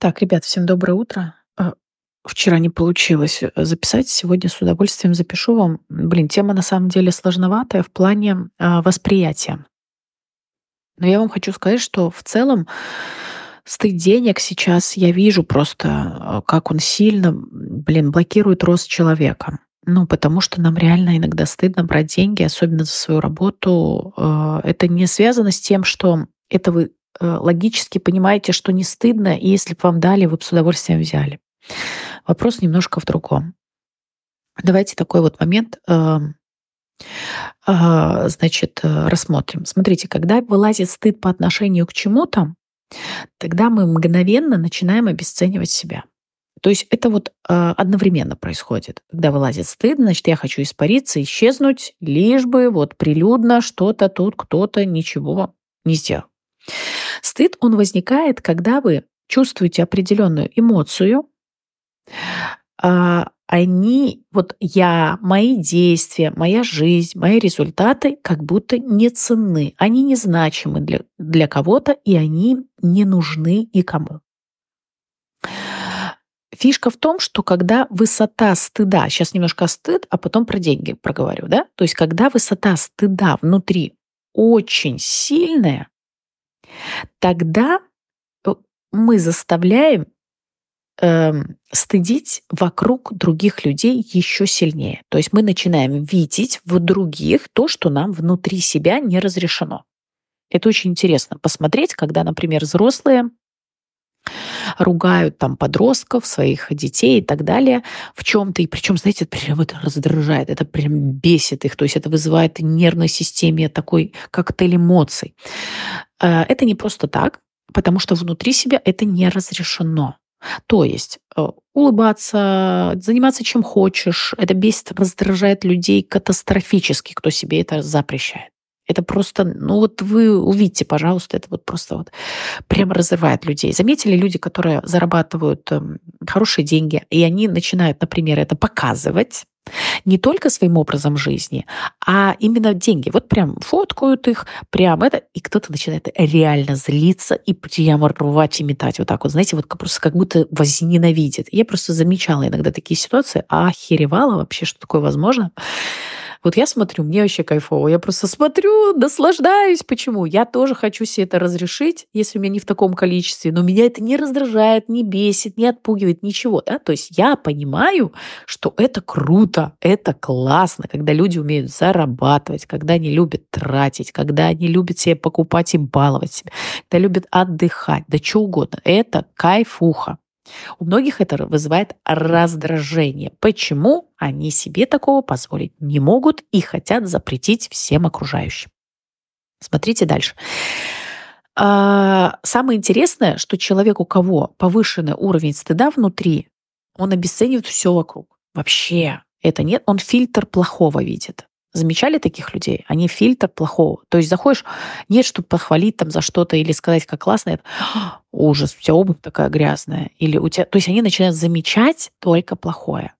Так, ребят, всем доброе утро. Э, Вчера не получилось э, записать, сегодня с удовольствием запишу вам. Блин, тема на самом деле сложноватая в плане а, восприятия. Но я вам хочу сказать, что в целом стыд денег сейчас я вижу просто, э, как он сильно, блин, блокирует рост человека. Ну, потому что нам реально иногда стыдно брать деньги, особенно за свою работу. Это не связано с тем, что это вы логически понимаете, что не стыдно, и если бы вам дали, вы бы с удовольствием взяли. Вопрос немножко в другом. Давайте такой вот момент, эм, а, значит, э, рассмотрим. Смотрите, когда вылазит стыд по отношению к чему-то, тогда мы мгновенно начинаем обесценивать себя. То есть это вот э, одновременно происходит. Когда вылазит стыд, значит, я хочу испариться, исчезнуть, лишь бы вот прилюдно что-то тут кто-то ничего не сделал. Стыд, он возникает, когда вы чувствуете определенную эмоцию, а, они, вот я, мои действия, моя жизнь, мои результаты как будто не ценны. Они незначимы для, для кого-то, и они не нужны никому. Фишка в том, что когда высота стыда, сейчас немножко стыд, а потом про деньги проговорю, да? То есть когда высота стыда внутри очень сильная, тогда э, мы заставляем эм, стыдить вокруг других людей еще сильнее. То есть мы начинаем видеть в других то, что нам внутри себя не разрешено. Это очень интересно посмотреть, когда, например, взрослые ругают там подростков, своих детей и так далее в чем-то. И причем, знаете, это прям это раздражает, это прям бесит их. То есть это вызывает нервной системе такой коктейль эмоций. Э, Это не просто так, потому что внутри себя это не разрешено. То есть э, улыбаться, заниматься чем хочешь, это бесит, раздражает людей катастрофически, кто себе это запрещает. Это просто, ну вот вы увидите, пожалуйста, это вот просто вот прямо разрывает людей. Заметили люди, которые зарабатывают эм, хорошие деньги, и они начинают, например, это показывать, не только своим образом жизни, а именно деньги. Вот прям фоткают их, прям это, и кто-то начинает реально злиться и прямо рвать и метать. Вот так вот, знаете, вот просто как будто возненавидит. Я просто замечала иногда такие ситуации, а охеревала вообще, что такое возможно. Вот я смотрю, мне вообще кайфово. Я просто смотрю, наслаждаюсь. Почему? Я тоже хочу себе это разрешить, если у меня не в таком количестве. Но меня это не раздражает, не бесит, не отпугивает, ничего. Да? То есть я понимаю, что это круто, это классно, когда люди умеют зарабатывать, когда они любят тратить, когда они любят себе покупать и баловать себя, когда любят отдыхать, да что угодно. Это кайфуха. У многих это вызывает раздражение. Почему они себе такого позволить не могут и хотят запретить всем окружающим? Смотрите дальше. А, Самое интересное, что человек, у кого повышенный уровень стыда внутри, он обесценивает все вокруг. Вообще это нет, он фильтр плохого видит. Замечали таких людей? Они фильтр плохого. То есть заходишь, нет, чтобы похвалить там за что-то или сказать, как классно это. «А, Ужас, у тебя обувь такая грязная. Или у тебя... То есть они начинают замечать только плохое.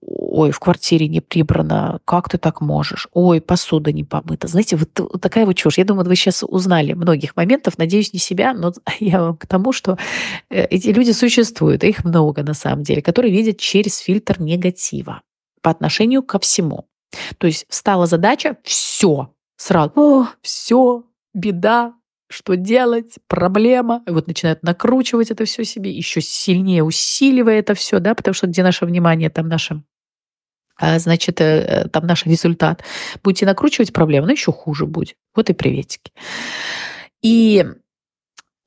Ой, в квартире не прибрано, как ты так можешь? Ой, посуда не помыта. Знаете, вот, такая вот чушь. Я думаю, вы сейчас узнали многих моментов, надеюсь, не себя, но я вам к тому, что э, эти люди существуют, их много на самом деле, которые видят через фильтр негатива по отношению ко всему. То есть встала задача, все, сразу, о, все, беда, что делать, проблема. И вот начинают накручивать это все себе, еще сильнее усиливая это все, да, потому что где наше внимание, там наше а, значит, э, там наш результат. Будете накручивать проблему, но еще хуже будет. Вот и приветики. И,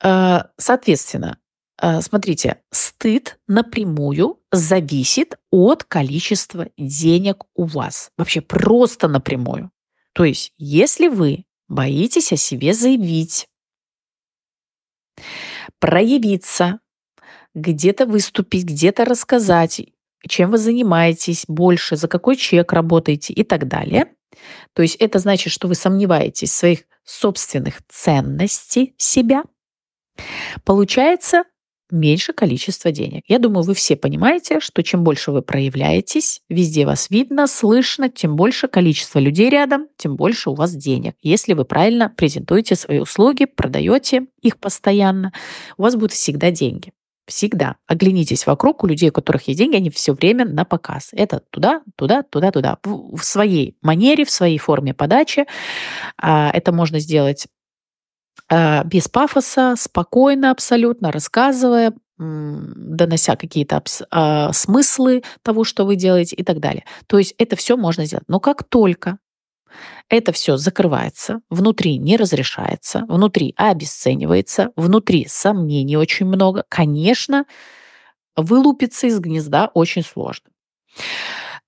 э, соответственно, э, смотрите, стыд напрямую зависит от количества денег у вас. Вообще просто напрямую. То есть, если вы боитесь о себе заявить, проявиться, где-то выступить, где-то рассказать, чем вы занимаетесь больше, за какой чек работаете и так далее. То есть это значит, что вы сомневаетесь в своих собственных ценностей себя. Получается меньше количество денег. Я думаю, вы все понимаете, что чем больше вы проявляетесь, везде вас видно, слышно, тем больше количество людей рядом, тем больше у вас денег. Если вы правильно презентуете свои услуги, продаете их постоянно, у вас будут всегда деньги. Всегда. Оглянитесь вокруг, у людей, у которых есть деньги, они все время на показ. Это туда, туда, туда, туда. В своей манере, в своей форме подачи. А, это можно сделать без пафоса, спокойно абсолютно, рассказывая, донося какие-то а, смыслы того, что вы делаете и так далее. То есть это все можно сделать. Но как только это все закрывается, внутри не разрешается, внутри обесценивается, внутри сомнений очень много. Конечно, вылупиться из гнезда очень сложно.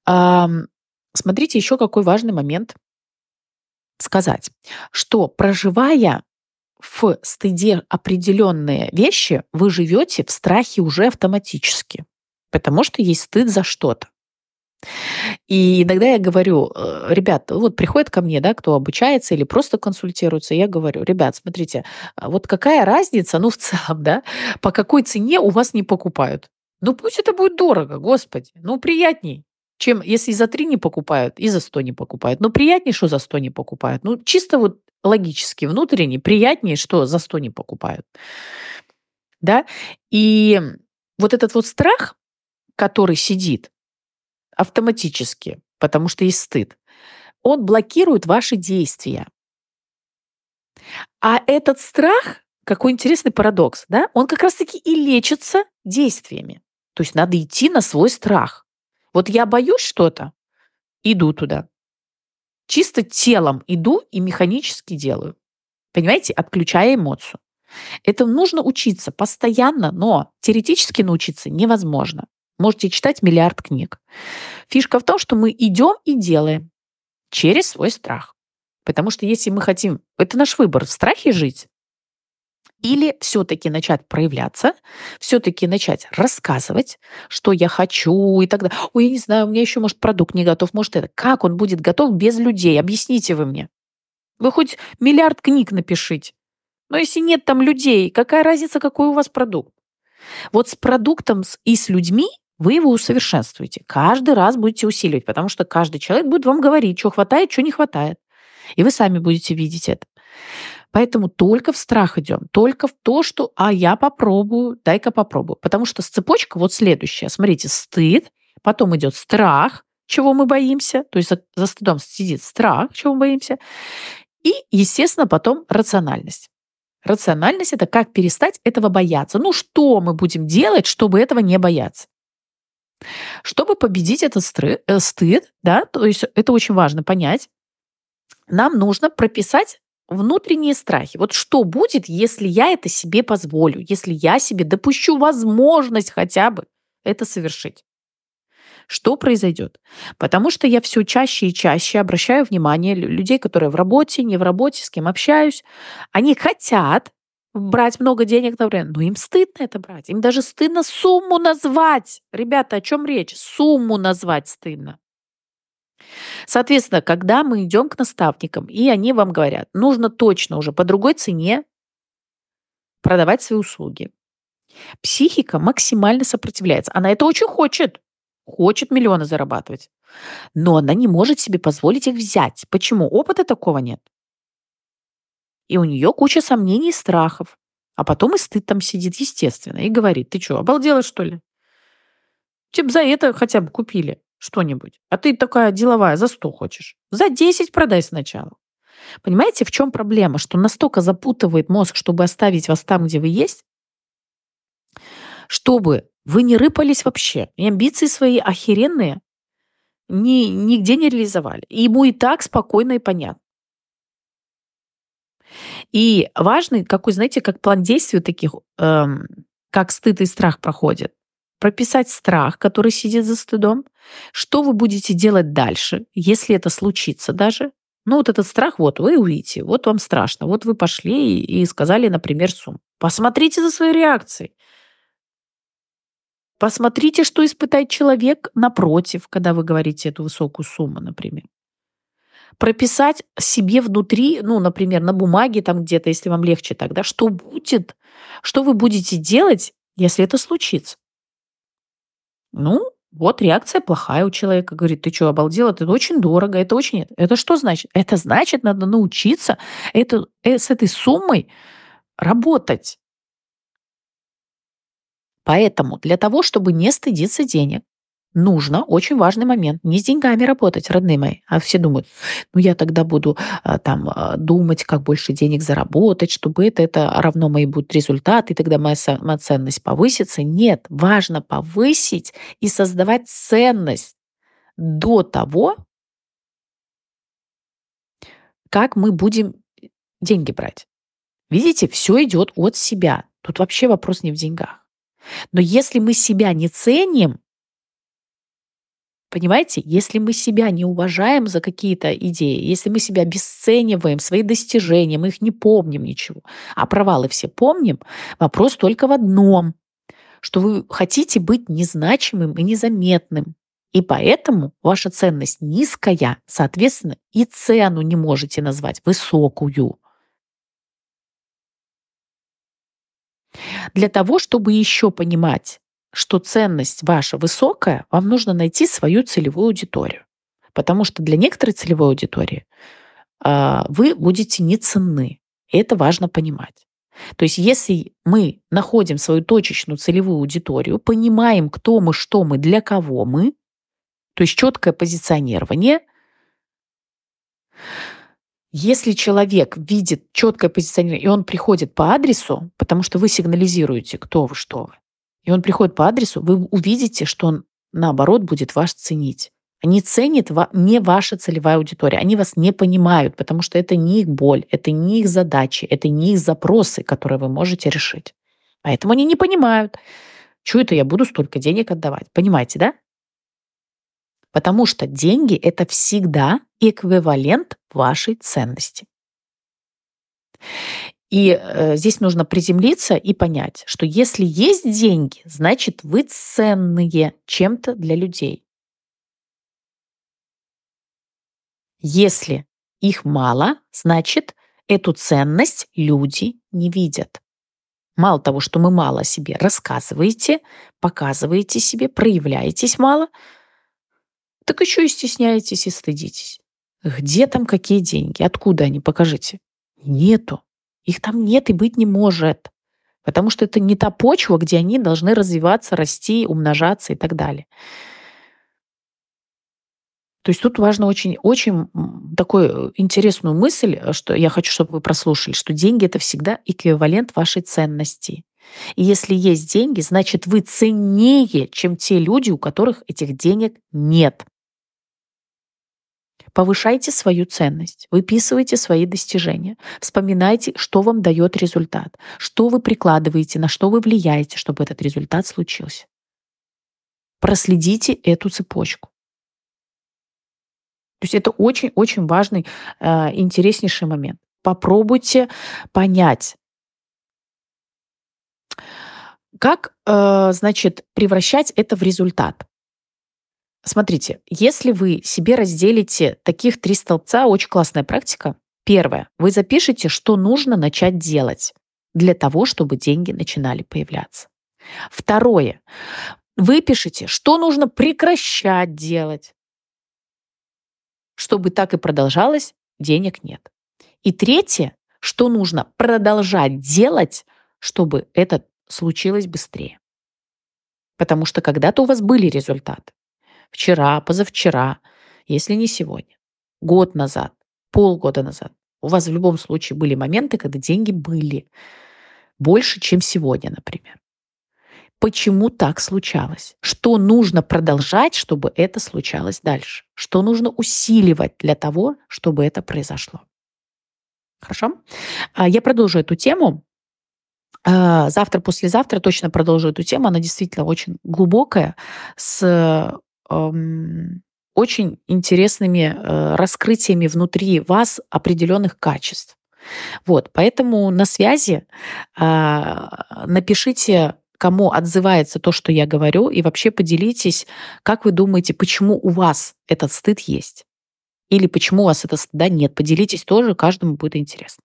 Смотрите, еще какой важный момент сказать, что проживая в стыде определенные вещи, вы живете в страхе уже автоматически, потому что есть стыд за что-то. И иногда я говорю, э, ребят, вот приходят ко мне, да, кто обучается или просто консультируется, я говорю, ребят, смотрите, а вот какая разница, ну, в целом, да, по какой цене у вас не покупают? Ну, пусть это будет дорого, господи, ну, приятней, чем если за три не покупают и за сто не покупают. Ну, приятнее, что за сто не покупают. Ну, чисто вот логически, внутренне, приятнее, что за сто не покупают. Да? И вот этот вот страх, который сидит, автоматически, потому что есть стыд, он блокирует ваши действия. А этот страх, какой интересный парадокс, да, он как раз-таки и лечится действиями. То есть надо идти на свой страх. Вот я боюсь что-то, иду туда. Чисто телом иду и механически делаю. Понимаете, отключая эмоцию. Это нужно учиться постоянно, но теоретически научиться невозможно. Можете читать миллиард книг. Фишка в том, что мы идем и делаем через свой страх. Потому что если мы хотим, это наш выбор, в страхе жить, или все-таки начать проявляться, все-таки начать рассказывать, что я хочу и так далее. Ой, я не знаю, у меня еще, может, продукт не готов, может, это. Как он будет готов без людей? Объясните вы мне. Вы хоть миллиард книг напишите. Но если нет там людей, какая разница, какой у вас продукт? Вот с продуктом и с людьми вы его усовершенствуете. Каждый раз будете усиливать, потому что каждый человек будет вам говорить, что хватает, что не хватает. И вы сами будете видеть это. Поэтому только в страх идем, только в то, что «а я попробую, дай-ка попробую». Потому что цепочка вот следующая. Смотрите, стыд, потом идет страх, чего мы боимся, то есть за, за стыдом сидит страх, чего мы боимся, и, естественно, потом рациональность. Рациональность – это как перестать этого бояться. Ну, что мы будем делать, чтобы этого не бояться? Чтобы победить этот э, стыд, да, то есть это очень важно понять, нам нужно прописать внутренние страхи. Вот что будет, если я это себе позволю, если я себе допущу возможность хотя бы это совершить? Что произойдет? Потому что я все чаще и чаще обращаю внимание людей, которые в работе, не в работе, с кем общаюсь. Они хотят брать много денег, например, но им стыдно это брать. Им даже стыдно сумму назвать. Ребята, о чем речь? Сумму назвать стыдно. Соответственно, когда мы идем к наставникам, и они вам говорят, нужно точно уже по другой цене продавать свои услуги. Психика максимально сопротивляется. Она это очень хочет. Хочет миллионы зарабатывать. Но она не может себе позволить их взять. Почему? Опыта такого нет. И у нее куча сомнений и страхов. А потом и стыд там сидит, естественно, и говорит, ты что, обалдела, что ли? Тебе за это хотя бы купили что-нибудь. А ты такая деловая, за 100 хочешь. За 10 продай сначала. Понимаете, в чем проблема? Что настолько запутывает мозг, чтобы оставить вас там, где вы есть, чтобы вы не рыпались вообще. И амбиции свои охеренные ни, нигде не реализовали. И ему и так спокойно и понятно. И важный, какой, знаете, как план действий таких, эм, как стыд и страх проходит. Прописать страх, который сидит за стыдом. Что вы будете делать дальше, если это случится даже? Ну, вот этот страх, вот, вы увидите, вот вам страшно. Вот вы пошли и, сказали, например, сумму. Посмотрите за своей реакцией. Посмотрите, что испытает человек напротив, когда вы говорите эту высокую сумму, например прописать себе внутри, ну, например, на бумаге там где-то, если вам легче тогда, что будет, что вы будете делать, если это случится. Ну, вот реакция плохая у человека. Говорит, ты что, обалдел? Это очень дорого, это очень... Это что значит? Это значит, надо научиться это, э, с этой суммой работать. Поэтому для того, чтобы не стыдиться денег, нужно, очень важный момент, не с деньгами работать, родные мои. А все думают, ну я тогда буду а, там а, думать, как больше денег заработать, чтобы это, это равно мои будут результаты, и тогда моя самоценность повысится. Нет, важно повысить и создавать ценность до того, как мы будем деньги брать. Видите, все идет от себя. Тут вообще вопрос не в деньгах. Но если мы себя не ценим, Понимаете, если мы себя не уважаем за какие-то идеи, если мы себя обесцениваем, свои достижения, мы их не помним ничего, а провалы все помним, вопрос только в одном, что вы хотите быть незначимым и незаметным. И поэтому ваша ценность низкая, соответственно, и цену не можете назвать высокую. Для того, чтобы еще понимать, что ценность ваша высокая, вам нужно найти свою целевую аудиторию. Потому что для некоторой целевой аудитории э, вы будете не ценны. И это важно понимать. То есть если мы находим свою точечную целевую аудиторию, понимаем, кто мы, что мы, для кого мы, то есть четкое позиционирование, если человек видит четкое позиционирование, и он приходит по адресу, потому что вы сигнализируете, кто вы, что вы, и он приходит по адресу, вы увидите, что он, наоборот, будет вас ценить. Они ценят не ваша целевая аудитория. Они вас не понимают, потому что это не их боль, это не их задачи, это не их запросы, которые вы можете решить. Поэтому они не понимают, что это я буду столько денег отдавать. Понимаете, да? Потому что деньги – это всегда эквивалент вашей ценности. И э, здесь нужно приземлиться и понять, что если есть деньги, значит вы ценные чем-то для людей. Если их мало, значит эту ценность люди не видят. Мало того, что мы мало о себе рассказываете, показываете себе, проявляетесь мало, так еще и стесняетесь и стыдитесь. Где там какие деньги? Откуда они? Покажите. Нету. Их там нет и быть не может. Потому что это не та почва, где они должны развиваться, расти, умножаться и так далее. То есть тут важно очень, очень такую интересную мысль, что я хочу, чтобы вы прослушали, что деньги это всегда эквивалент вашей ценности. И если есть деньги, значит вы ценнее, чем те люди, у которых этих денег нет. Повышайте свою ценность, выписывайте свои достижения, вспоминайте, что вам дает результат, что вы прикладываете, на что вы влияете, чтобы этот результат случился. Проследите эту цепочку. То есть это очень-очень важный, э, интереснейший момент. Попробуйте понять, как, э, значит, превращать это в результат. Смотрите, если вы себе разделите таких три столбца, очень классная практика. Первое. Вы запишите, что нужно начать делать для того, чтобы деньги начинали появляться. Второе. Вы пишете, что нужно прекращать делать, чтобы так и продолжалось, денег нет. И третье, что нужно продолжать делать, чтобы это случилось быстрее. Потому что когда-то у вас были результаты вчера, позавчера, если не сегодня, год назад, полгода назад. У вас в любом случае были моменты, когда деньги были больше, чем сегодня, например. Почему так случалось? Что нужно продолжать, чтобы это случалось дальше? Что нужно усиливать для того, чтобы это произошло? Хорошо? А, я продолжу эту тему. А, завтра, послезавтра точно продолжу эту тему. Она действительно очень глубокая, с очень интересными э, раскрытиями внутри вас определенных качеств. Вот, поэтому на связи а, напишите, кому отзывается то, что я говорю, и вообще поделитесь, как вы думаете, почему у вас этот стыд есть. Или почему у вас этого стыда нет. Поделитесь тоже, каждому будет интересно.